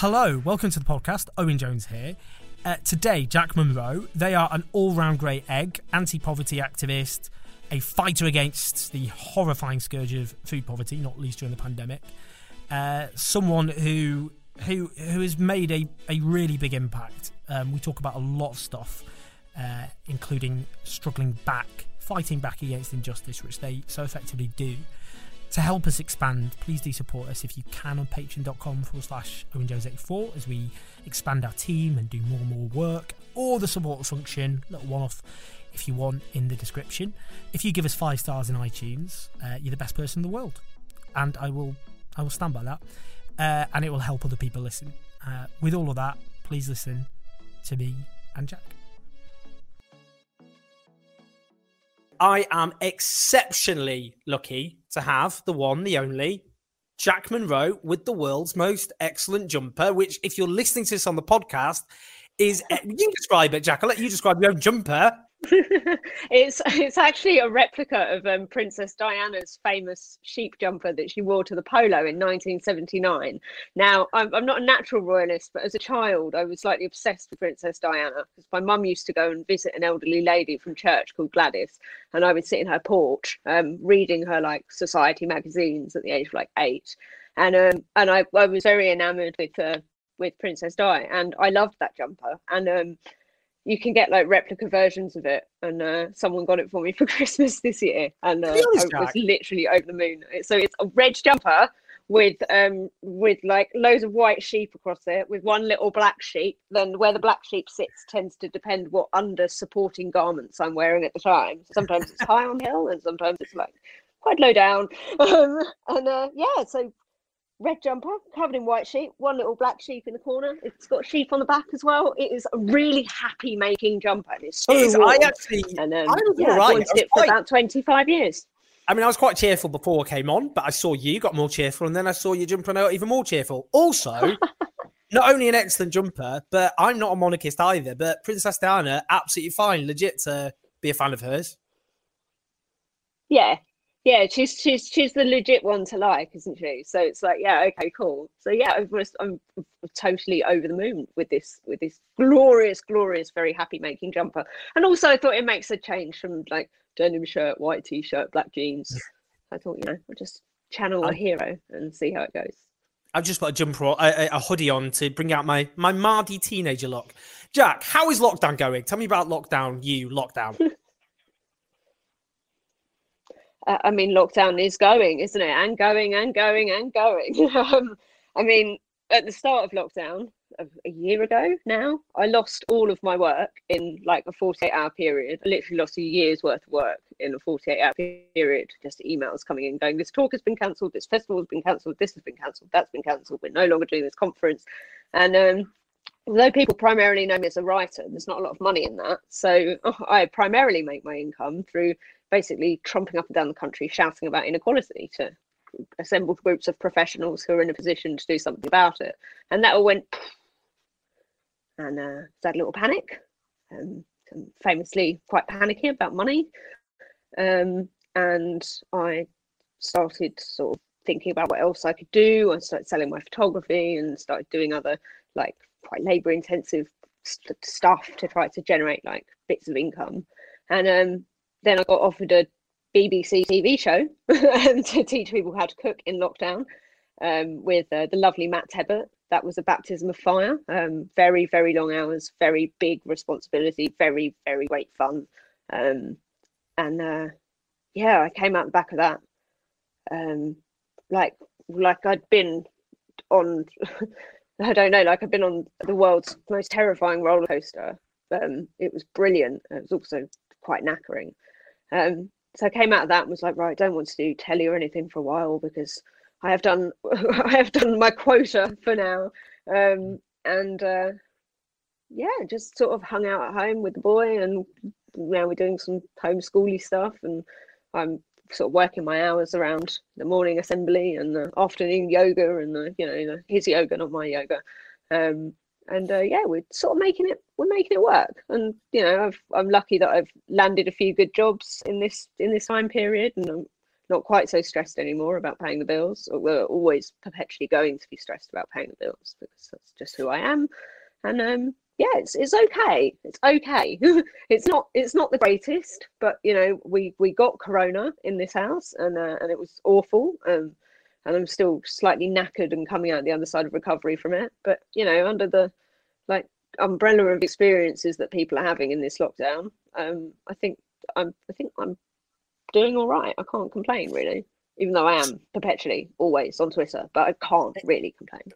Hello, welcome to the podcast. Owen Jones here. Uh, today, Jack Monroe. They are an all-round great egg, anti-poverty activist, a fighter against the horrifying scourge of food poverty, not least during the pandemic. Uh, someone who who who has made a, a really big impact. Um, we talk about a lot of stuff, uh, including struggling back, fighting back against injustice, which they so effectively do. To help us expand, please do support us if you can on patreon.com forward slash owenjones84 as we expand our team and do more and more work, or the support function, little one off if you want in the description. If you give us five stars in iTunes, uh, you're the best person in the world. And I will I will stand by that. Uh, and it will help other people listen. Uh, with all of that, please listen to me and Jack. I am exceptionally lucky to have the one, the only, Jack Monroe with the world's most excellent jumper, which, if you're listening to this on the podcast, is you describe it, Jack. I'll let you describe your own jumper. it's it's actually a replica of um, Princess Diana's famous sheep jumper that she wore to the polo in 1979. Now, I'm, I'm not a natural royalist, but as a child, I was slightly obsessed with Princess Diana because my mum used to go and visit an elderly lady from church called Gladys, and I would sit in her porch um, reading her like society magazines at the age of like eight, and um, and I, I was very enamoured with uh, with Princess Di, and I loved that jumper, and um you can get like replica versions of it and uh, someone got it for me for christmas this year and uh, i was literally over the moon. So it's a red jumper with um with like loads of white sheep across it with one little black sheep. Then where the black sheep sits tends to depend what under supporting garments i'm wearing at the time. Sometimes it's high on hill and sometimes it's like quite low down. Um, and uh, yeah so red jumper covered in white sheep, one little black sheep in the corner. It's got sheep on the back as well. It is a really happy making jumper. And it's so it is, I actually, and um, I was yeah, right. I've it for quite, about 25 years. I mean, I was quite cheerful before I came on, but I saw you got more cheerful, and then I saw you jumping out even more cheerful. Also, not only an excellent jumper, but I'm not a monarchist either. But Princess Diana, absolutely fine, legit to be a fan of hers. Yeah, yeah, she's she's she's the legit one to like, isn't she? So it's like, yeah, okay, cool. So yeah, I'm, I'm totally over the moon with this with this glorious, glorious, very happy making jumper. And also, I thought it makes a change from like denim shirt, white t-shirt, black jeans. I thought, you know, I'll just channel a hero and see how it goes. I've just put a jumper, a, a, hoodie on to bring out my my Mardy teenager look. Jack, how is lockdown going? Tell me about lockdown. You lockdown. uh, I mean, lockdown is going, isn't it? And going and going and going. um, I mean, at the start of lockdown, a year ago now, I lost all of my work in like a 48 hour period. I literally lost a year's worth of work in a 48 hour period. Just emails coming in going, this talk has been cancelled, this festival has been cancelled, this has been cancelled, that's been cancelled, we're no longer doing this conference. And um, although people primarily know me as a writer, there's not a lot of money in that. So oh, I primarily make my income through basically trumping up and down the country, shouting about inequality to assembled groups of professionals who are in a position to do something about it. And that all went, and uh, had a little panic. Um, famously quite panicky about money. Um, and I started sort of thinking about what else I could do. I started selling my photography and started doing other like quite labor intensive st- stuff to try to generate like bits of income. And um, then I got offered a BBC TV show to teach people how to cook in lockdown um, with uh, the lovely Matt Tebbutt. That was a baptism of fire. Um, very, very long hours, very big responsibility, very, very great fun. Um, and uh, yeah, I came out the back of that. Um, like, like I'd been on, I don't know, like I've been on the world's most terrifying roller coaster um, it was brilliant. It was also quite knackering. Um, so I came out of that and was like, right, I don't want to do telly or anything for a while because I have done I have done my quota for now. Um, and uh, yeah, just sort of hung out at home with the boy, and now we're doing some homeschooly stuff, and I'm sort of working my hours around the morning assembly and the afternoon yoga and the you know his yoga, not my yoga. Um, and uh, yeah, we're sort of making it we're making it work. And you know, I've, I'm lucky that I've landed a few good jobs in this in this time period, and I'm not quite so stressed anymore about paying the bills. We're always perpetually going to be stressed about paying the bills because that's just who I am. And um, yeah, it's it's okay. It's okay. it's not it's not the greatest, but you know, we we got corona in this house, and uh, and it was awful. Um, and I'm still slightly knackered and coming out the other side of recovery from it. But you know, under the like umbrella of experiences that people are having in this lockdown, um, I think I'm I think I'm doing all right. I can't complain really, even though I am perpetually always on Twitter, but I can't really complain.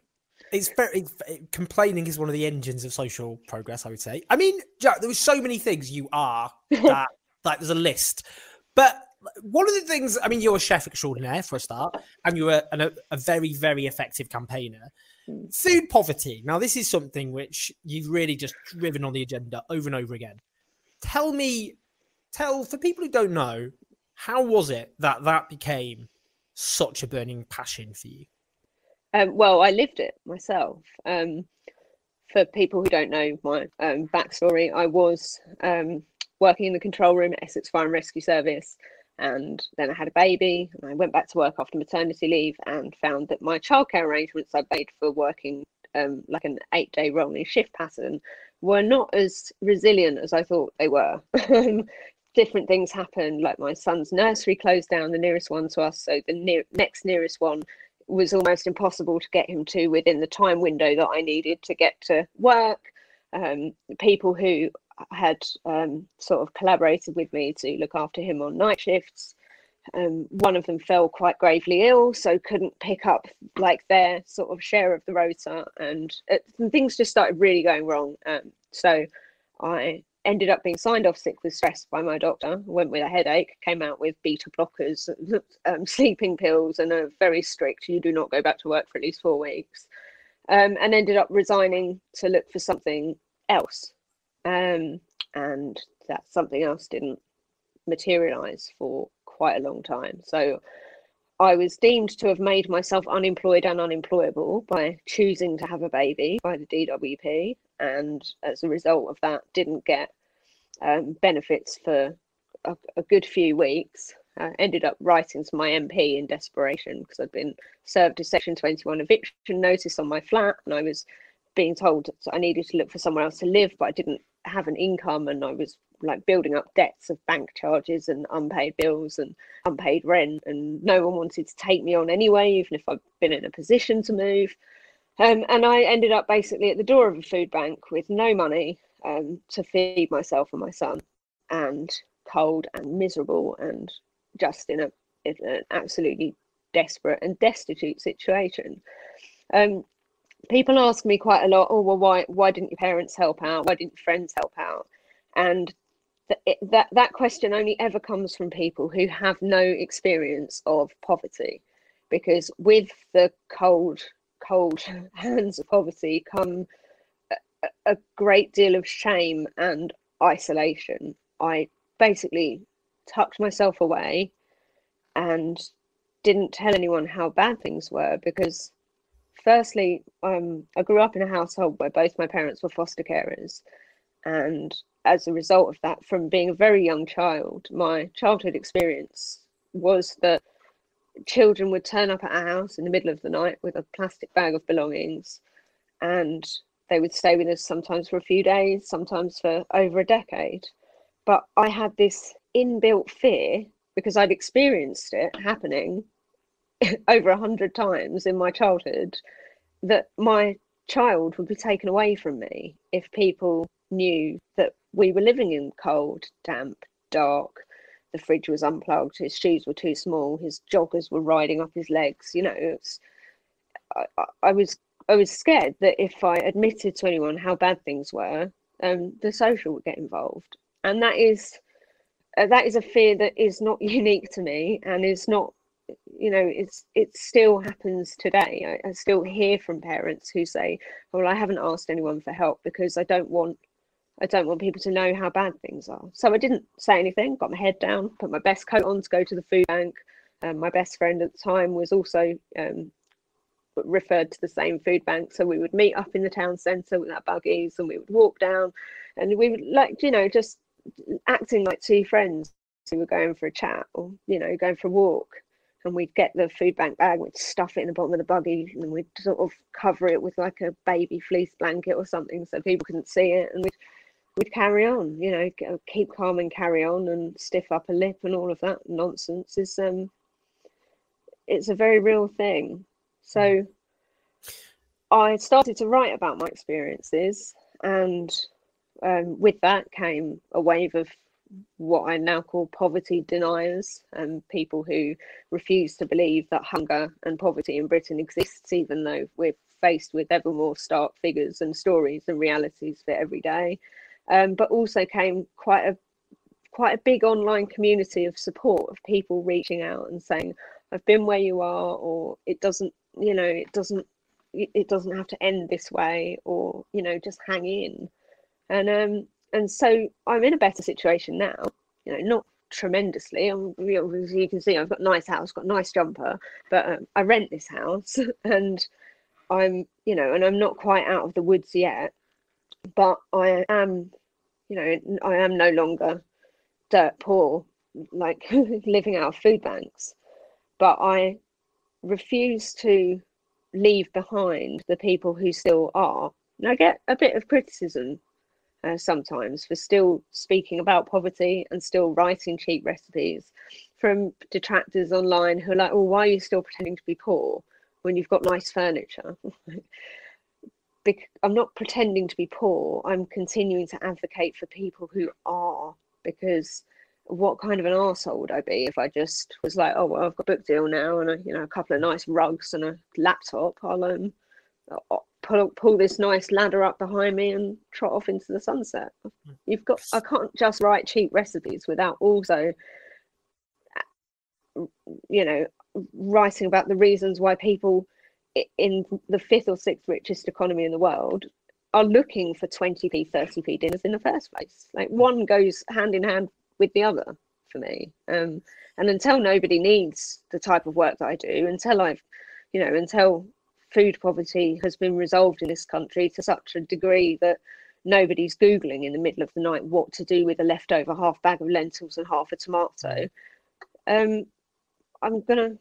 It's very complaining is one of the engines of social progress. I would say. I mean, Jack, there was so many things you are that like there's a list, but one of the things, I mean, you're a chef extraordinaire for a start, and you're a, a, a very, very effective campaigner. Hmm. Food poverty. Now, this is something which you've really just driven on the agenda over and over again. Tell me, tell for people who don't know, how was it that that became such a burning passion for you? Um, well, I lived it myself. Um, for people who don't know my um, backstory, I was um, working in the control room at Essex Fire and Rescue Service and then I had a baby and I went back to work after maternity leave and found that my childcare arrangements I made for working um, like an eight day rolling shift pattern were not as resilient as I thought they were. Different things happened, like my son's nursery closed down, the nearest one to us. So the near, next nearest one was almost impossible to get him to within the time window that I needed to get to work. Um, people who had um, sort of collaborated with me to look after him on night shifts. Um, one of them fell quite gravely ill, so couldn't pick up like their sort of share of the rota, and, it, and things just started really going wrong. Um, so I ended up being signed off sick with stress by my doctor. Went with a headache, came out with beta blockers, um, sleeping pills, and a very strict "you do not go back to work for at least four weeks." Um, and ended up resigning to look for something else um, and that something else didn't materialize for quite a long time. So I was deemed to have made myself unemployed and unemployable by choosing to have a baby by the DWP, and as a result of that, didn't get um, benefits for a, a, good few weeks. Uh, ended up writing to my MP in desperation because I'd been served a Section 21 eviction notice on my flat, and I was being told I needed to look for somewhere else to live, but I didn't have an income and I was like building up debts of bank charges and unpaid bills and unpaid rent and no one wanted to take me on anyway even if I'd been in a position to move. Um, and I ended up basically at the door of a food bank with no money um, to feed myself and my son and cold and miserable and just in, a, in an absolutely desperate and destitute situation. Um, people ask me quite a lot oh well why why didn't your parents help out? Why didn't your friends help out? And th- that that question only ever comes from people who have no experience of poverty because with the cold cold hands of poverty come a, a great deal of shame and isolation. I basically tucked myself away and didn't tell anyone how bad things were because firstly, um, I grew up in a household where both my parents were foster carers. And as a result of that, from being a very young child, my childhood experience was that children would turn up at our house in the middle of the night with a plastic bag of belongings and they would stay with us sometimes for a few days, sometimes for over a decade. But I had this inbuilt fear because I'd experienced it happening over a hundred times in my childhood that my child would be taken away from me if people knew that we were living in cold, damp, dark. The fridge was unplugged. His shoes were too small. His joggers were riding up his legs. You know, it's. I, I was I was scared that if I admitted to anyone how bad things were, um, the social would get involved, and that is uh, that is a fear that is not unique to me and is not you know it's it still happens today. I, I, still hear from parents who say well i haven't asked anyone for help because i don't want i don't want people to know how bad things are. So i didn't say anything got my head down put my best coat on to go to the food bank. Um, my best friend at the time was also um, referred to the same food bank. So we would meet up in the town centre with our buggies and we would walk down and we would like you know just acting like two friends who were going for a chat or you know going for a walk and we'd get the food bank bag we'd stuff it in the bottom of the buggy and we'd sort of cover it with like a baby fleece blanket or something so people couldn't see it and we'd we'd carry on you know keep calm and carry on and stiff upper lip and all of that nonsense is um it's a very real thing so mm. i started to write about my experiences and um, with that came a wave of what I now call poverty deniers and people who refuse to believe that hunger and poverty in Britain exists, even though we're faced with ever more stark figures and stories and realities for every day. Um, but also came quite a quite a big online community of support of people reaching out and saying, "I've been where you are," or "It doesn't, you know, it doesn't, it doesn't have to end this way," or you know, just hang in and um and so I'm in a better situation now. You know, not tremendously. You can see, I've got a nice house, got a nice jumper, but um, I rent this house, and I'm you know, and I'm not quite out of the woods yet, but I am, you know, I am no longer dirt poor, like living out of food banks, but I refuse to leave behind the people who still are. And I get a bit of criticism uh, sometimes for still speaking about poverty and still writing cheap recipes from detractors online who are like, oh, why are you still pretending to be poor when you've got nice furniture? I'm not pretending to be poor. I'm continuing to advocate for people who are because what kind of an asshole would I be if I just was like, oh well, I've got a book deal now and a, you know a couple of nice rugs and a laptop. I'll um, pull pull this nice ladder up behind me and trot off into the sunset. You've got I can't just write cheap recipes without also you know writing about the reasons why people in the fifth or sixth richest economy in the world are looking for 20p 30p dinners in the first place like one goes hand in hand with the other for me um, and until nobody needs the type of work that i do until i've you know until food poverty has been resolved in this country to such a degree that nobody's googling in the middle of the night what to do with a leftover half bag of lentils and half a tomato. Um, i'm gonna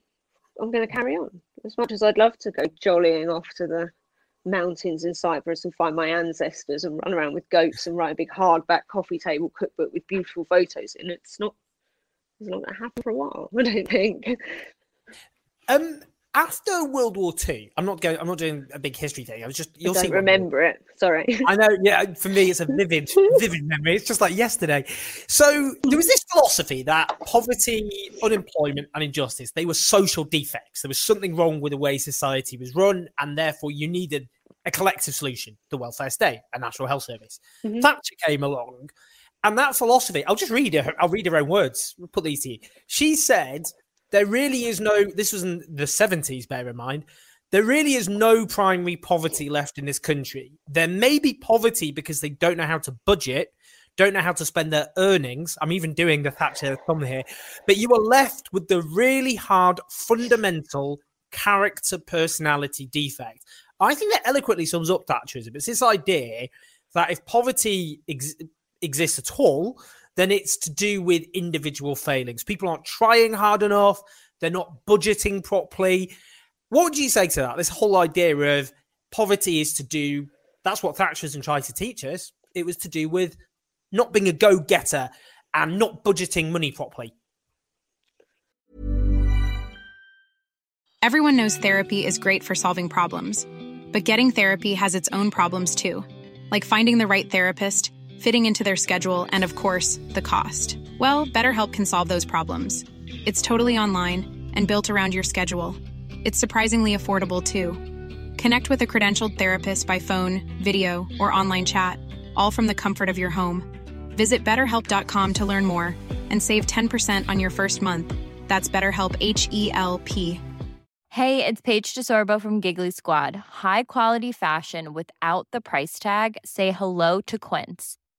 i'm gonna carry on. As much as i'd love to go jollying off to the mountains in cyprus and find my ancestors and run around with goats and write a big hardback coffee table cookbook with beautiful photos in it it's not it's not going to happen for a while i don't think. Um after World War II, I'm not going. I'm not doing a big history thing. I was just. You'll I don't. Remember it? Sorry. I know. Yeah, for me, it's a vivid, vivid memory. It's just like yesterday. So there was this philosophy that poverty, unemployment, and injustice they were social defects. There was something wrong with the way society was run, and therefore you needed a collective solution: the welfare state, a national health service. Mm-hmm. Thatcher came along, and that philosophy. I'll just read her. I'll read her own words. We'll put these to you. She said there really is no, this was in the 70s, bear in mind. There really is no primary poverty left in this country. There may be poverty because they don't know how to budget, don't know how to spend their earnings. I'm even doing the Thatcher thumb here. But you are left with the really hard, fundamental character personality defect. I think that eloquently sums up Thatcherism. It's this idea that if poverty ex- exists at all, then it's to do with individual failings. People aren't trying hard enough, they're not budgeting properly. What would you say to that? This whole idea of poverty is to do that's what Thatcherism tried to teach us. It was to do with not being a go getter and not budgeting money properly. Everyone knows therapy is great for solving problems, but getting therapy has its own problems too, like finding the right therapist fitting into their schedule, and of course, the cost. Well, BetterHelp can solve those problems. It's totally online and built around your schedule. It's surprisingly affordable too. Connect with a credentialed therapist by phone, video, or online chat, all from the comfort of your home. Visit betterhelp.com to learn more and save 10% on your first month. That's BetterHelp H E L P. Hey, it's Paige DeSorbo from Giggly Squad. High quality fashion without the price tag? Say hello to Quince.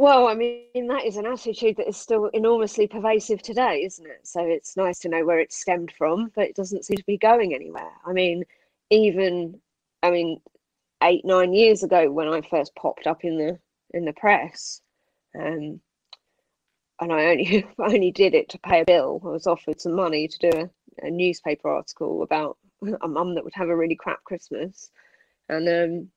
Well, I mean, that is an attitude that is still enormously pervasive today, isn't it? So it's nice to know where it stemmed from, but it doesn't seem to be going anywhere. I mean, even, I mean, eight, nine years ago when I first popped up in the in the press, um, and I only only did it to pay a bill. I was offered some money to do a, a newspaper article about a mum that would have a really crap Christmas, and um,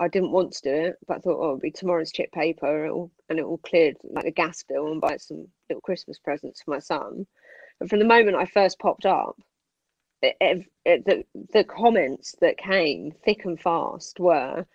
I didn't want to do it, but I thought, oh, it'll be tomorrow's chip paper, and it will clear like the gas bill and buy some little Christmas presents for my son. And from the moment I first popped up, it, it, it, the the comments that came thick and fast were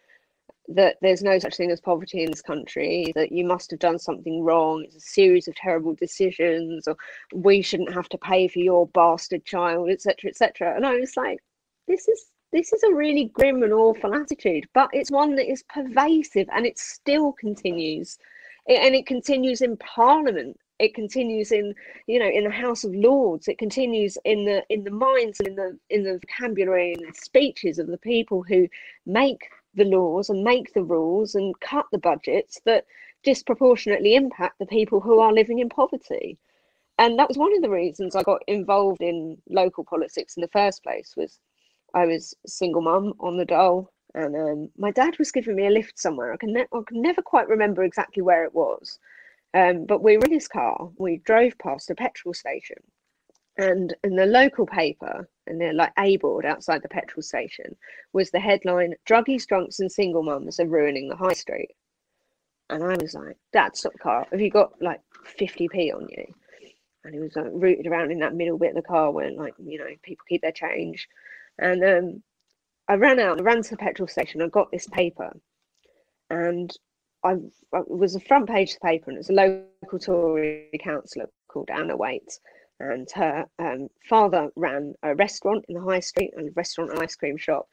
that there's no such thing as poverty in this country, that you must have done something wrong, it's a series of terrible decisions, or we shouldn't have to pay for your bastard child, etc., etc. And I was like, this is this is a really grim and awful attitude, but it's one that is pervasive and it still continues. and it continues in Parliament. It continues in, you know, in the House of Lords. It continues in the in the minds and in the in the vocabulary and the speeches of the people who make the laws and make the rules and cut the budgets that disproportionately impact the people who are living in poverty. And that was one of the reasons I got involved in local politics in the first place was I was single mum on the dole, and um, my dad was giving me a lift somewhere. I can, ne- I can never quite remember exactly where it was, um, but we were in his car. We drove past a petrol station, and in the local paper, and they're like a board outside the petrol station, was the headline: "Druggies, drunks, and single mums are ruining the high street." And I was like, "Dad, stop the car! Have you got like 50p on you?" And he was like rooted around in that middle bit of the car where like you know people keep their change and um, I ran out, I ran to the petrol station, I got this paper, and I, I was a front page paper, and it's a local Tory councillor called Anna Waite, and her um, father ran a restaurant in the high street, and a restaurant and ice cream shop,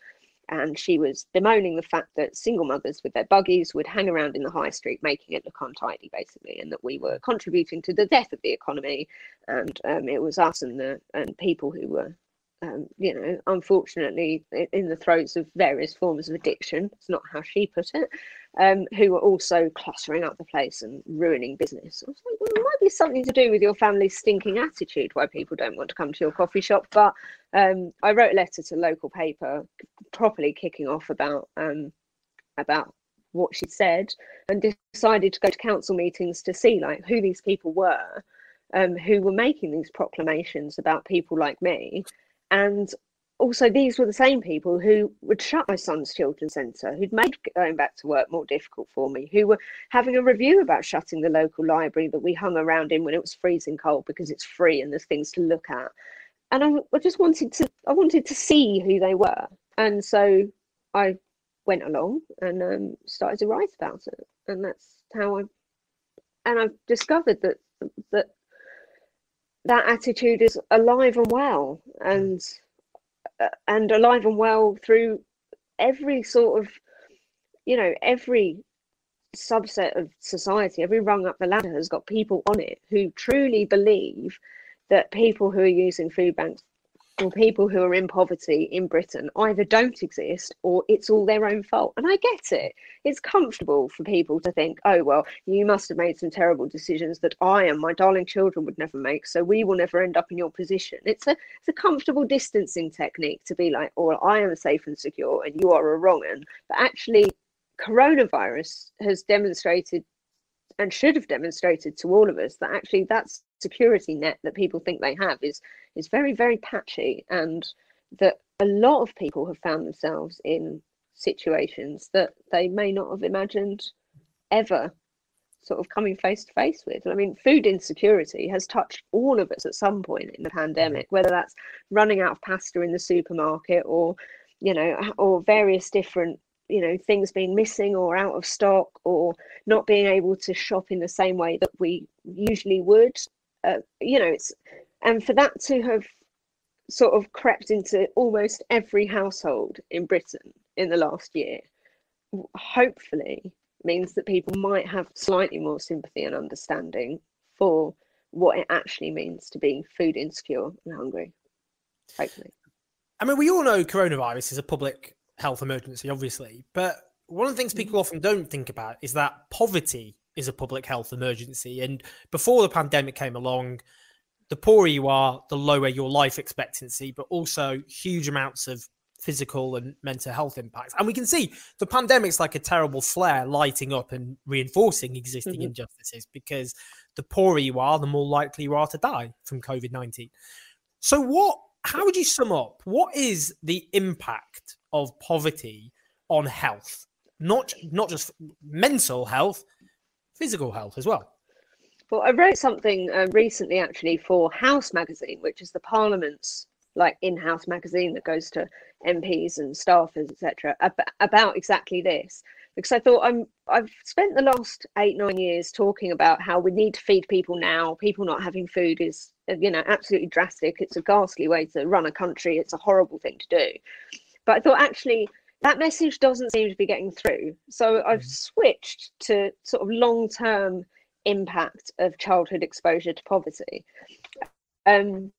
and she was bemoaning the fact that single mothers with their buggies would hang around in the high street, making it look untidy, basically, and that we were contributing to the death of the economy, and um, it was us and the and people who were um, you know, unfortunately, in the throes of various forms of addiction. It's not how she put it. Um, who were also cluttering up the place and ruining business. I was like, well, it might be something to do with your family's stinking attitude why people don't want to come to your coffee shop. But um, I wrote a letter to local paper, properly kicking off about um, about what she said, and decided to go to council meetings to see like who these people were. Um, who were making these proclamations about people like me and also, these were the same people who would shut my son's children's centre, who'd made going back to work more difficult for me, who were having a review about shutting the local library that we hung around in when it was freezing cold because it's free and there's things to look at. And I, I just wanted to, I wanted to see who they were, and so I went along and um, started to write about it, and that's how I, and I've discovered that that that attitude is alive and well and uh, and alive and well through every sort of you know every subset of society every rung up the ladder has got people on it who truly believe that people who are using food banks or people who are in poverty in Britain either don't exist or it's all their own fault. And I get it. It's comfortable for people to think, oh, well, you must have made some terrible decisions that I and my darling children would never make. So we will never end up in your position. It's a, it's a comfortable distancing technique to be like, oh, I am safe and secure and you are a wrong one. But actually, coronavirus has demonstrated and should have demonstrated to all of us that actually that security net that people think they have is is very very patchy and that a lot of people have found themselves in situations that they may not have imagined ever sort of coming face to face with. I mean, food insecurity has touched all of us at some point in the pandemic, mm-hmm. whether that's running out of pasta in the supermarket or, you know, or various different, you know, things being missing or out of stock or not being able to shop in the same way that we usually would. Uh, you know, it's, and for that to have sort of crept into almost every household in Britain in the last year, hopefully means that people might have slightly more sympathy and understanding for what it actually means to be food insecure and hungry. Hopefully. I mean, we all know coronavirus is a public health emergency, obviously, but one of the things people often don't think about is that poverty is a public health emergency. And before the pandemic came along, the poorer you are, the lower your life expectancy, but also huge amounts of physical and mental health impacts. And we can see the pandemic's like a terrible flare lighting up and reinforcing existing mm-hmm. injustices because the poorer you are, the more likely you are to die from COVID 19. So, what, how would you sum up what is the impact of poverty on health? Not, not just mental health, physical health as well. Well, I wrote something uh, recently actually for House magazine, which is the Parliament's like in-house magazine that goes to MPs and staffers, etc., about exactly this. Because I thought I'm I've spent the last eight nine years talking about how we need to feed people now. People not having food is you know absolutely drastic. It's a ghastly way to run a country. It's a horrible thing to do. But I thought actually that message doesn't seem to be getting through. So I've mm-hmm. switched to sort of long term impact of childhood exposure to poverty. Um,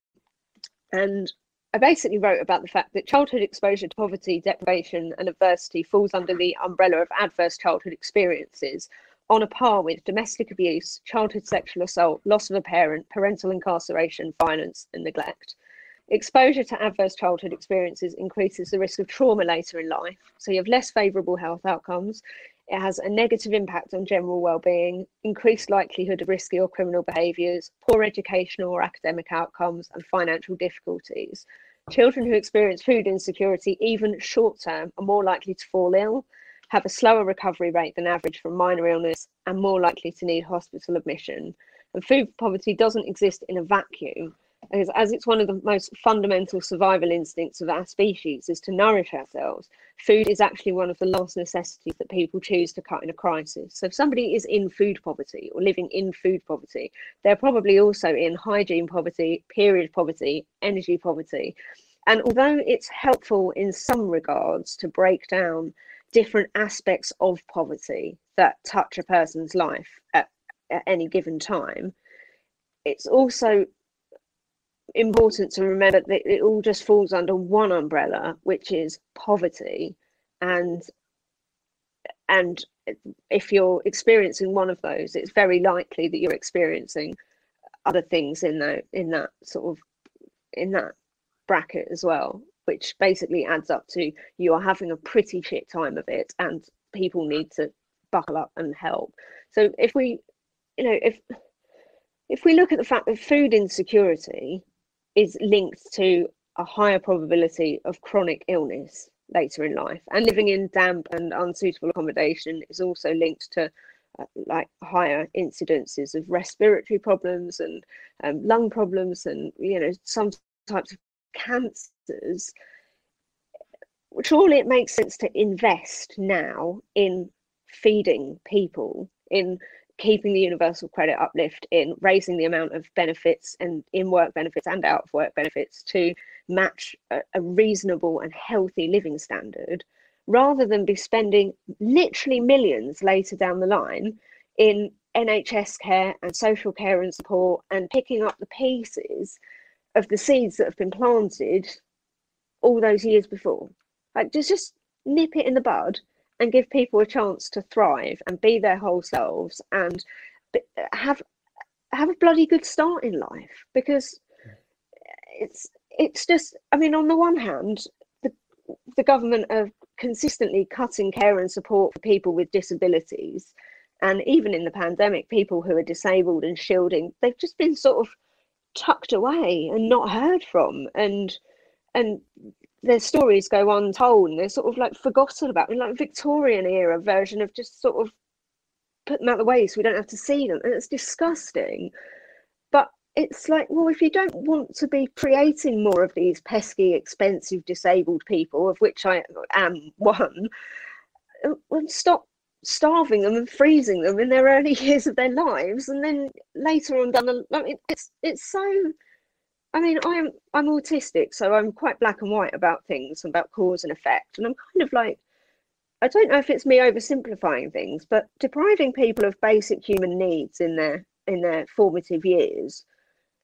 and I basically wrote about the fact that childhood exposure to poverty, deprivation, and adversity falls under the umbrella of adverse childhood experiences on a par with domestic abuse, childhood sexual assault, loss of a parent, parental incarceration, violence, and neglect. Exposure to adverse childhood experiences increases the risk of trauma later in life. So you have less favourable health outcomes. It has a negative impact on general well-being, increased likelihood of risky or criminal behaviours, poor educational or academic outcomes, and financial difficulties. Children who experience food insecurity, even short term, are more likely to fall ill, have a slower recovery rate than average from minor illness, and more likely to need hospital admission. And food poverty doesn't exist in a vacuum as, as it's one of the most fundamental survival instincts of our species is to nourish ourselves food is actually one of the last necessities that people choose to cut in a crisis so if somebody is in food poverty or living in food poverty they're probably also in hygiene poverty period poverty energy poverty and although it's helpful in some regards to break down different aspects of poverty that touch a person's life at, at any given time. It's also important to remember that it all just falls under one umbrella, which is poverty, and and if you're experiencing one of those, it's very likely that you're experiencing other things in that in that sort of in that bracket as well, which basically adds up to you are having a pretty shit time of it, and people need to buckle up and help. So if we, you know, if if we look at the fact that food insecurity is linked to a higher probability of chronic illness later in life. And living in damp and unsuitable accommodation is also linked to uh, like higher incidences of respiratory problems and um, lung problems and you know some types of cancers. Surely it makes sense to invest now in feeding people in keeping the universal credit uplift in raising the amount of benefits and in work benefits and out of work benefits to match a, a, reasonable and healthy living standard rather than be spending literally millions later down the line in NHS care and social care and support and picking up the pieces of the seeds that have been planted all those years before. Like just just nip it in the bud and give people a chance to thrive and be their whole selves and have have a bloody good start in life because it's it's just i mean on the one hand the the government are consistently cutting care and support for people with disabilities and even in the pandemic people who are disabled and shielding they've just been sort of tucked away and not heard from. And and their stories go untold and they're sort of like forgotten about. In like Victorian era version of just sort of put them out the way so we don't have to see them and it's disgusting. But it's like well if you don't want to be creating more of these pesky expensive disabled people of which i am one uh, well, stop starving them and freezing them in their early years of their lives and then later on down the I mean, it's it's so I mean I'm I'm autistic so I'm quite black and white about things and about cause and effect and I'm kind of like I don't know if it's me oversimplifying things, but depriving people of basic human needs in their in their formative years,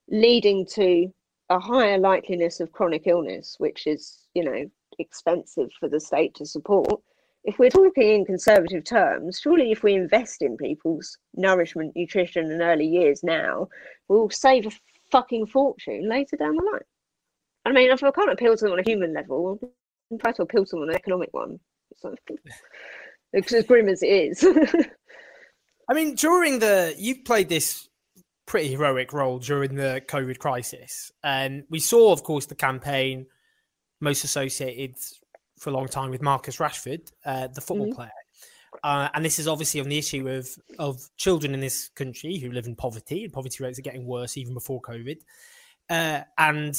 leading to a higher likeliness of chronic illness, which is, you know, expensive for the state to support. If we're talking in conservative terms, surely if we invest in people's nourishment, nutrition, and early years now, we'll save a fucking fortune later down the line. I mean, if I can't appeal to them on a human level, I'll try to appeal to them on an economic one. It's as grim as it is. I mean, during the you played this pretty heroic role during the COVID crisis, and we saw, of course, the campaign most associated for a long time with Marcus Rashford, uh, the football mm-hmm. player. Uh, and this is obviously on the issue of of children in this country who live in poverty, and poverty rates are getting worse even before COVID, uh, and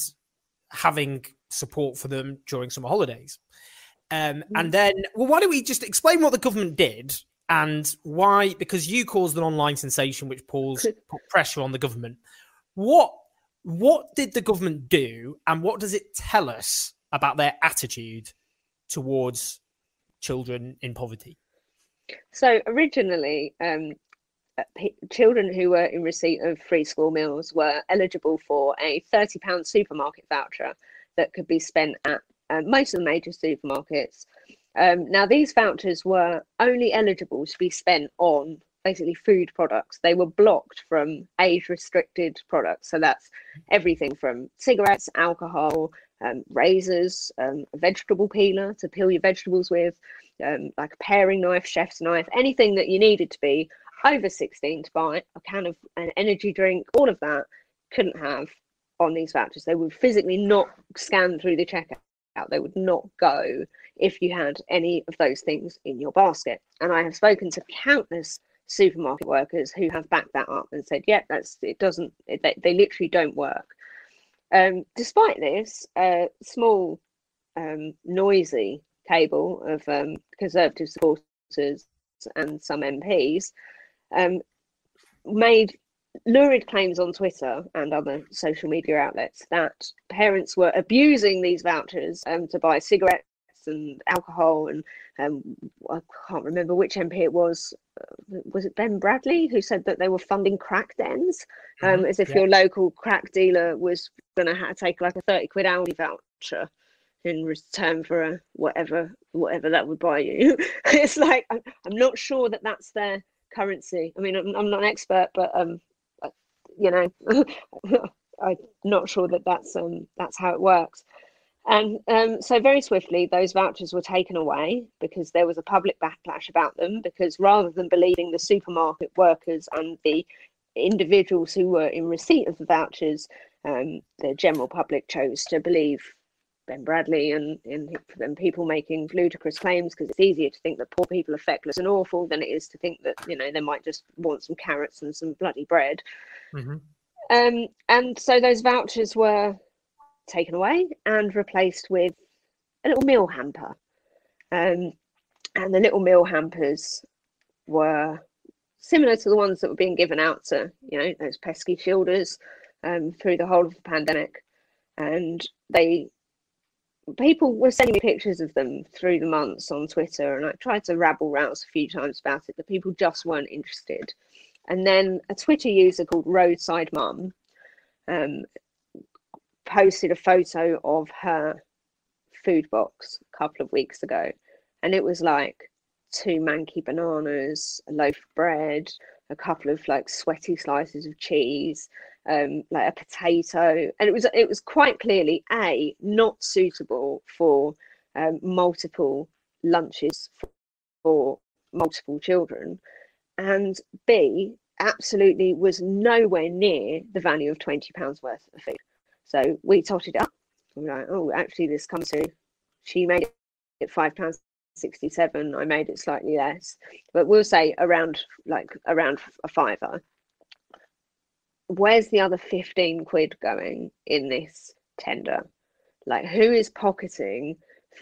having support for them during summer holidays. Um, and mm. then, well, why don't we just explain what the government did and why? Because you caused an online sensation which pulls put pressure on the government. What what did the government do, and what does it tell us about their attitude towards children in poverty? So originally, um, p- children who were in receipt of free school meals were eligible for a thirty pound supermarket voucher that could be spent at uh, most of the major supermarkets. Um, now, these vouchers were only eligible to be spent on basically food products. They were blocked from age restricted products. So that's everything from cigarettes, alcohol, um, razors, um, a vegetable peeler to peel your vegetables with, um, like a paring knife, chef's knife, anything that you needed to be over 16 to buy a can of an energy drink, all of that couldn't have on these vouchers. They would physically not scan through the checkout out. They would not go if you had any of those things in your basket. And I have spoken to countless supermarket workers who have backed that up and said, yeah, that's it doesn't, it, they, they literally don't work. Um, despite this, a small, um, noisy table of um, Conservative supporters and some MPs um, made lurid claims on Twitter and other social media outlets that parents were abusing these vouchers um, to buy cigarettes and alcohol and um, I can't remember which MP it was. Uh, was it Ben Bradley who said that they were funding crack dens, um, mm-hmm. as if yeah. your local crack dealer was going to have to take like a thirty quid Aldi voucher in return for a whatever whatever that would buy you. it's like I'm, I'm not sure that that's their currency. I mean, I'm, I'm not an expert, but um, you know, I'm not sure that that's um, that's how it works. And um, so, very swiftly, those vouchers were taken away because there was a public backlash about them. Because rather than believing the supermarket workers and the individuals who were in receipt of the vouchers, um, the general public chose to believe Ben Bradley and, and, and people making ludicrous claims because it's easier to think that poor people are feckless and awful than it is to think that you know they might just want some carrots and some bloody bread. Mm-hmm. Um, and so those vouchers were taken away and replaced with a little meal hamper. Um, and the little meal hampers were similar to the ones that were being given out to, you know, those pesky shielders um, through the whole of the pandemic. And they, people were sending me pictures of them through the months on Twitter, and I tried to rabble rouse a few times about it, but people just weren't interested. And then a Twitter user called Roadside Mum um, posted a photo of her food box a couple of weeks ago. And it was like two manky bananas, a loaf of bread, a couple of like sweaty slices of cheese, um, like a potato. And it was it was quite clearly A, not suitable for um, multiple lunches for, multiple children and B, absolutely was nowhere near the value of twenty pounds worth of food. So we totted up. Are like, oh, actually, this comes to she made it five pounds 67 i made it slightly less. But we'll say around like around a fiver. Where's the other 15 quid going in this tender? Like who is pocketing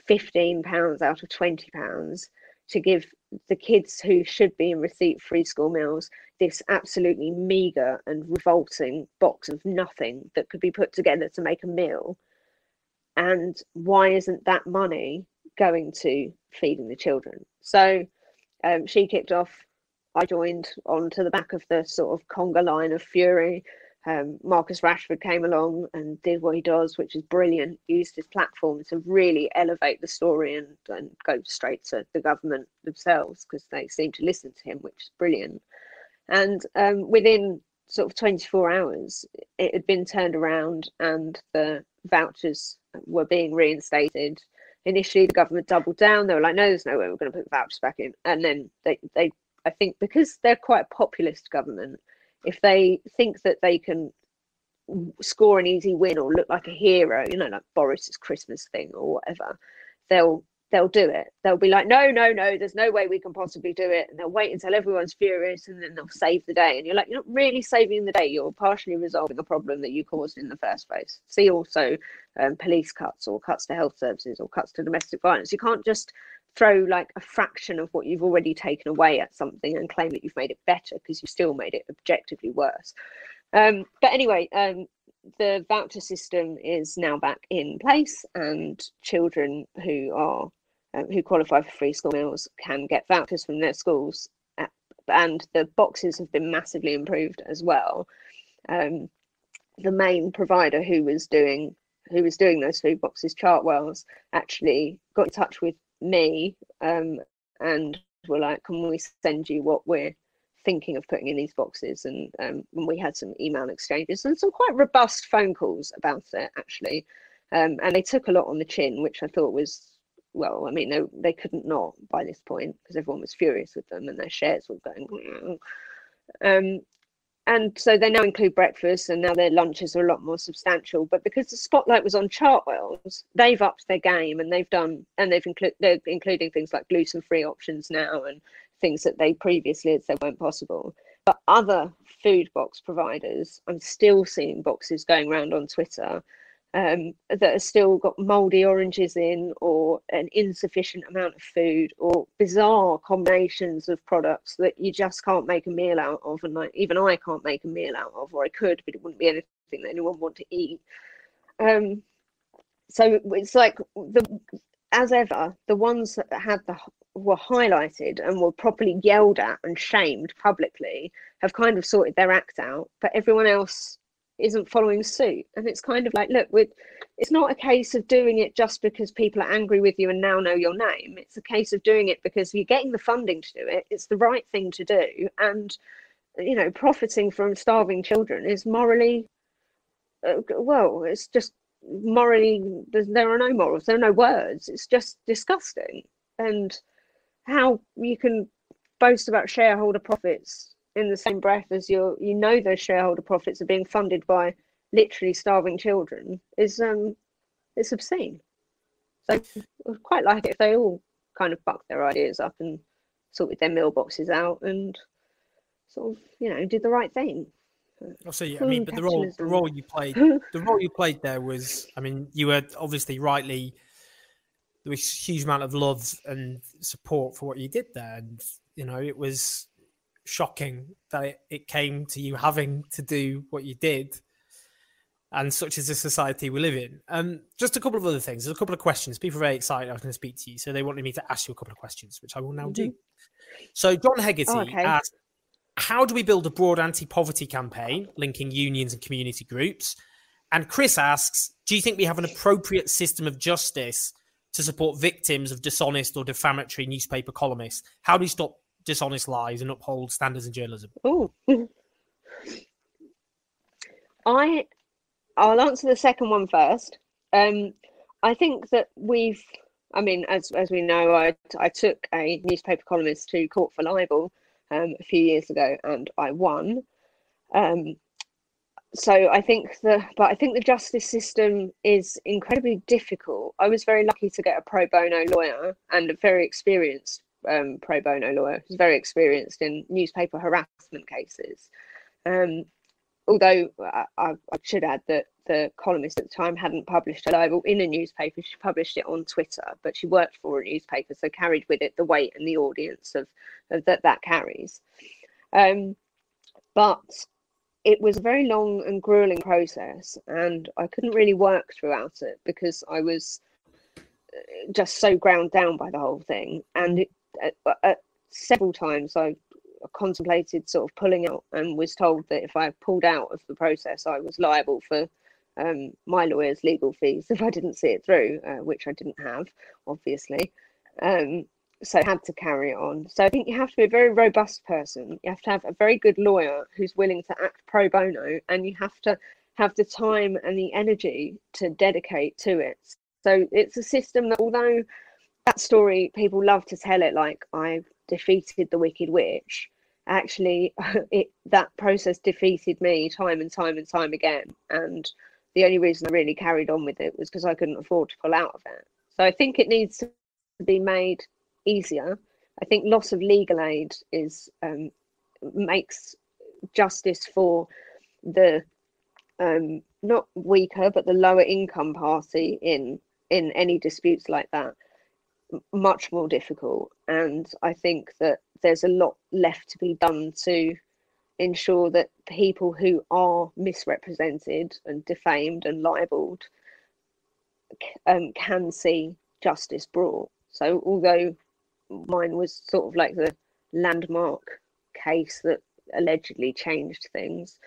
15 pounds out of 20 pounds to give the kids who should be in receipt free school meals this absolutely meager and revolting box of nothing that could be put together to make a meal and why isn't that money going to feeding the children. So um, she kicked off. I joined onto the back of the sort of conga line of fury. Um, Marcus Rashford came along and did what he does, which is brilliant. Used his platform to really elevate the story and, and go straight to the government themselves because they seem to listen to him, which is brilliant. And um, within sort of 24 hours, it had been turned around and the vouchers were being reinstated initially the government doubled down. They were like, no, there's no way we're going to put the vouchers back in. And then they, they, I think because they're quite a populist government, if they think that they can score an easy win or look like a hero, you know, like Boris's Christmas thing or whatever, they'll they'll do it. They'll be like, no, no, no, there's no way we can possibly do it. And they'll wait until everyone's furious and then they'll save the day. And you're like, you're not really saving the day. You're partially resolving a problem that you caused in the first place. See also um, police cuts or cuts to health services or cuts to domestic violence. You can't just throw like a fraction of what you've already taken away at something and claim that you've made it better because you still made it objectively worse. Um, but anyway, um, the voucher system is now back in place, and children who are um, who qualify for free school meals can get vouchers from their schools, uh, and the boxes have been massively improved as well. Um, the main provider who was doing who was doing those food boxes, Chartwells, actually got in touch with me um, and were like, "Can we send you what we're thinking of putting in these boxes? And um, we had some email exchanges and some quite robust phone calls about it actually. Um, and they took a lot on the chin which i thought was well i mean they, they couldn't not by this point because everyone was furious with them and their shares were going um, and so they now include breakfast and now their lunches are a lot more substantial but because the spotlight was on chartwells they've upped their game and they've done and they've included they're including things like gluten free options now and things that they previously had said weren't possible. But other food box providers, I'm still seeing boxes going around on Twitter um, that have still got mouldy oranges in, or an insufficient amount of food, or bizarre combinations of products that you just can't make a meal out of. And like, even I can't make a meal out of, or I could, but it wouldn't be anything that anyone would want to eat. Um, so it's like the as ever, the ones that had the were highlighted and were properly yelled at and shamed publicly have kind of sorted their act out, but everyone else isn't following suit. And it's kind of like, look, with it's not a case of doing it just because people are angry with you and now know your name. It's a case of doing it because you're getting the funding to do it. It's the right thing to do. And, you know, profiting from starving children is morally, uh, well, it's just morally, there are no morals, there are no words. It's just disgusting. And, how you can boast about shareholder profits in the same breath as you you know those shareholder profits are being funded by literally starving children is um it's obscene. So I'd quite like it if they all kind of bucked their ideas up and sorted their mailboxes out and sort of you know did the right thing. I'll see. I mean, but the role the role you played the role you played there was I mean you were obviously rightly there was a huge amount of love and support for what you did there, and you know it was shocking that it, it came to you having to do what you did, and such is the society we live in. Um, just a couple of other things. There's a couple of questions. People are very excited. I was going to speak to you, so they wanted me to ask you a couple of questions, which I will now do. Mm-hmm. So John Hegarty oh, okay. asked, "How do we build a broad anti-poverty campaign linking unions and community groups?" And Chris asks, "Do you think we have an appropriate system of justice?" to support victims of dishonest or defamatory newspaper columnists? How do we stop dishonest lies and uphold standards in journalism? Oh, I I'll answer the second one first. Um, I think that we've, I mean, as as we know, I I took a newspaper columnist to court for libel um, a few years ago, and I won. Um, so I think the but I think the justice system is incredibly difficult. I was very lucky to get a pro bono lawyer and a very experienced um, pro bono lawyer who's very experienced in newspaper harassment cases. Um, although I, I, should add that the columnist at the time hadn't published a libel in a newspaper, she published it on Twitter, but she worked for a newspaper, so carried with it the weight and the audience of, of that that carries. Um, but it was a very long and grueling process, and I couldn't really work throughout it because I was uh, just so ground down by the whole thing. And it, at, several times I contemplated sort of pulling out and was told that if I pulled out of the process, I was liable for um, my lawyer's legal fees if I didn't see it through, uh, which I didn't have, obviously. Um, so I had to carry on. So I think you have to be a very robust person. You have to have a very good lawyer who's willing to act pro bono, and you have to have the time and the energy to dedicate to it. So it's a system that, although that story people love to tell it like I defeated the Wicked Witch, actually, it that process defeated me time and time and time again. And the only reason I really carried on with it was because I couldn't afford to pull out of it. So I think it needs to be made easier. I think loss of legal aid is um, makes justice for the um, not weaker but the lower income party in in any disputes like that much more difficult and i think that there's a lot left to be done to ensure that people who are misrepresented and defamed and libeled um, can see justice brought so although mine was sort of like the landmark case that allegedly changed things.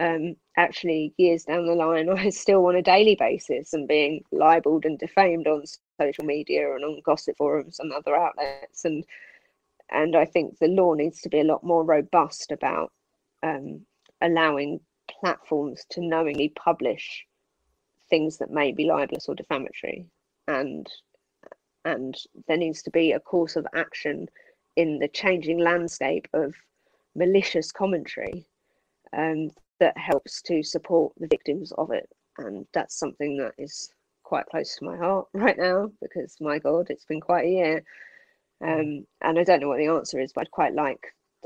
Um, actually, years down the line, I still on a daily basis and being libeled and defamed on social media and on gossip forums and other outlets. And and I think the law needs to be a lot more robust about um, allowing platforms to knowingly publish things that may be libelous or defamatory and and there needs to be a course of action in the changing landscape of malicious commentary um, that helps to support the victims of it. And that's something that is quite close to my heart right now because, my God, it's been quite a year. Um, and I don't know what the answer is, but I'd quite like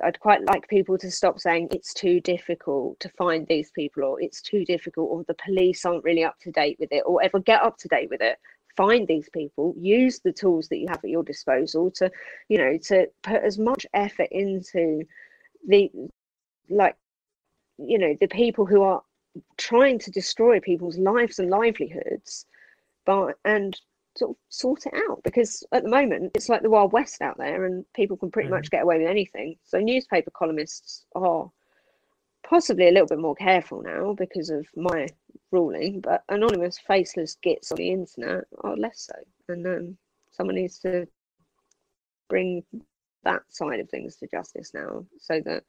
I'd quite like people to stop saying it's too difficult to find these people, or it's too difficult, or the police aren't really up to date with it, or ever get up to date with it find these people use the tools that you have at your disposal to you know to put as much effort into the like you know the people who are trying to destroy people's lives and livelihoods and sort of sort it out because at the moment it's like the wild west out there and people can pretty mm. much get away with anything so newspaper columnists are possibly a little bit more careful now because of my ruling, but anonymous, faceless gits on the internet are less so. And um, someone needs to bring that side of things to justice now so that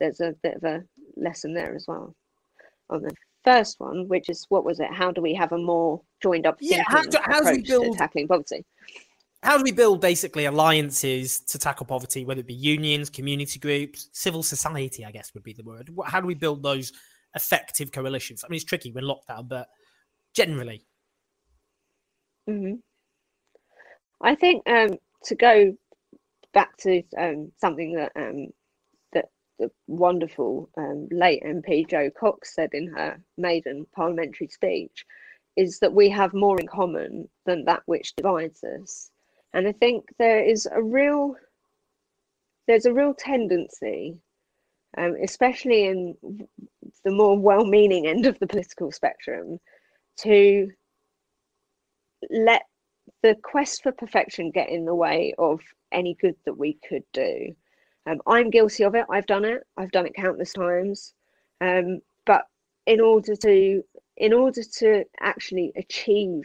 there's a bit of a lesson there as well. On the first one, which is what was it? How do we have a more joined up yeah, how do, how do we build tackling poverty? how do we build basically alliances to tackle poverty, whether it be unions, community groups, civil society, I guess would be the word. How do we build those effective coalitions? I mean, it's tricky when lockdown, but generally. Mm-hmm. I think um, to go back to um, something that um, that the wonderful um, late MP Jo Cox said in her maiden parliamentary speech is that we have more in common than that which divides us and I think there is a real there's a real tendency, um, especially in the more well-meaning end of the political spectrum, to let the quest for perfection get in the way of any good that we could do. Um, I'm guilty of it. I've done it. I've done it countless times. Um, but in order to in order to actually achieve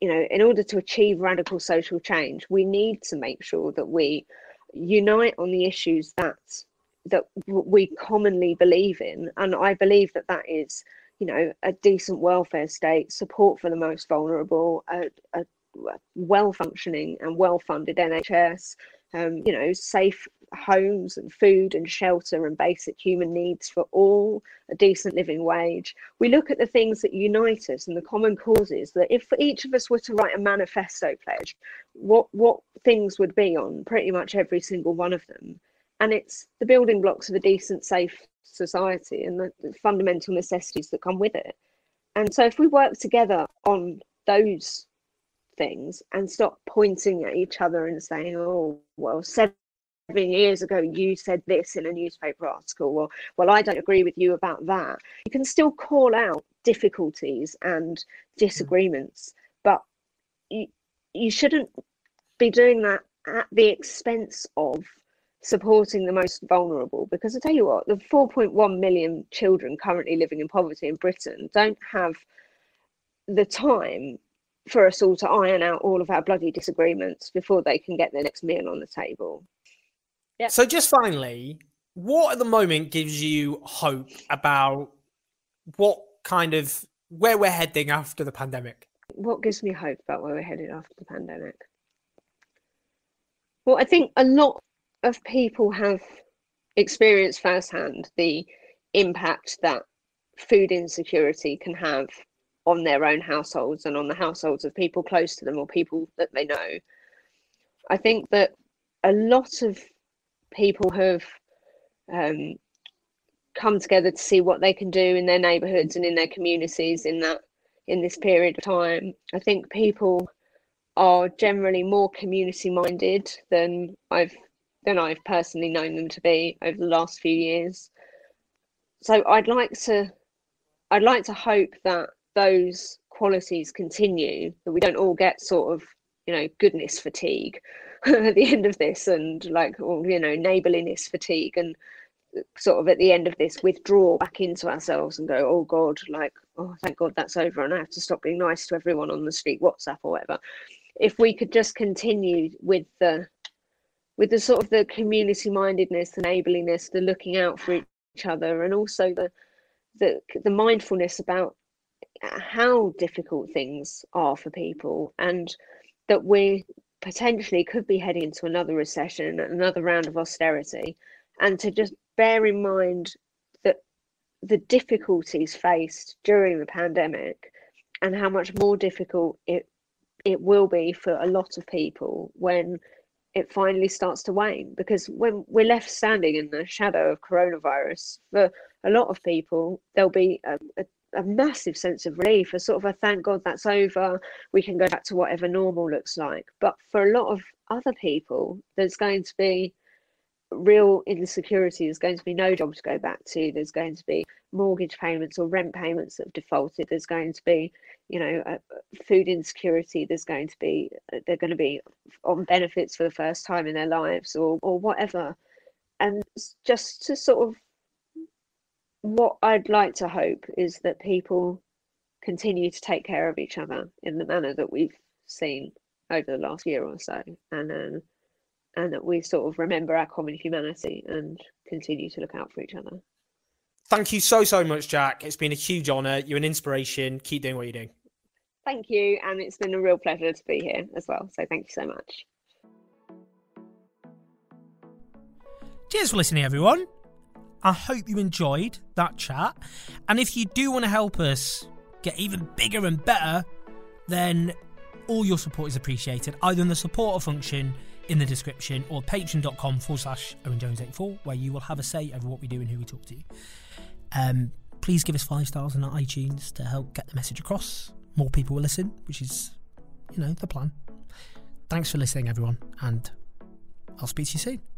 you know, in order to achieve radical social change, we need to make sure that we unite on the issues that that we commonly believe in, and I believe that that is, you know, a decent welfare state, support for the most vulnerable, a, a well functioning and well funded NHS, um, you know, safe homes and food and shelter and basic human needs for all, a decent living wage. We look at the things that unite us and the common causes that if each of us were to write a manifesto pledge, what, what things would be on pretty much every single one of them. And it's the building blocks of a decent, safe society and the, the fundamental necessities that come with it. And so if we work together on those things and stop pointing at each other and saying, oh, well, seven years ago you said this in a newspaper article, or, well, I don't agree with you about that. You can still call out difficulties and disagreements, but you, you shouldn't be doing that at the expense of supporting the most vulnerable because I tell you what, the 4.1 million children currently living in poverty in Britain don't have the time for us all to iron out all of our bloody disagreements before they can get their next meal on the table. Yeah. So, just finally, what at the moment gives you hope about what kind of where we're heading after the pandemic? What gives me hope about where we're headed after the pandemic? Well, I think a lot of people have experienced firsthand the impact that food insecurity can have on their own households and on the households of people close to them or people that they know. I think that a lot of people have um, come together to see what they can do in their neighbourhoods and in their communities in that in this period of time. I think people are generally more community minded than I've than I've personally known them to be over the last few years. So I'd like to I'd like to hope that those qualities continue, that we don't all get sort of, you know, goodness fatigue at the end of this and like, or, you know, neighborliness fatigue and uh, sort of at the end of this withdraw back into ourselves and go, oh God, like, oh, thank God that's over and I have to stop being nice to everyone on the street, WhatsApp or whatever. If we could just continue with the with the sort of the community mindedness, the neighborliness, the looking out for each other, and also the the the mindfulness about how difficult things are for people and that we potentially could be heading into another recession, another round of austerity, and to just bear in mind that the difficulties faced during the pandemic and how much more difficult it it will be for a lot of people when it finally starts to wane. Because when we're left standing in the shadow of coronavirus for a lot of people there'll be um, a, a a massive sense of relief, a sort of a thank God that's over, we can go back to whatever normal looks like. But for a lot of other people, there's going to be real insecurity. There's going to be no job to go back to. There's going to be mortgage payments or rent payments that have defaulted. There's going to be, you know, food insecurity. There's going to be, uh, they're going to be on benefits for the first time in their lives or, or whatever. And just to sort of what I'd like to hope is that people continue to take care of each other in the manner that we've seen over the last year or so, and um, and that we sort of remember our common humanity and continue to look out for each other. Thank you so so much, Jack. It's been a huge honour. You're an inspiration. Keep doing what you're doing. Thank you, and it's been a real pleasure to be here as well. So thank you so much. Cheers for listening, everyone. I hope you enjoyed that chat. And if you do want to help us get even bigger and better, then all your support is appreciated, either in the supporter function in the description or patreon.com forward slash Owen Jones 84, where you will have a say over what we do and who we talk to. Um, please give us five stars on our iTunes to help get the message across. More people will listen, which is, you know, the plan. Thanks for listening, everyone, and I'll speak to you soon.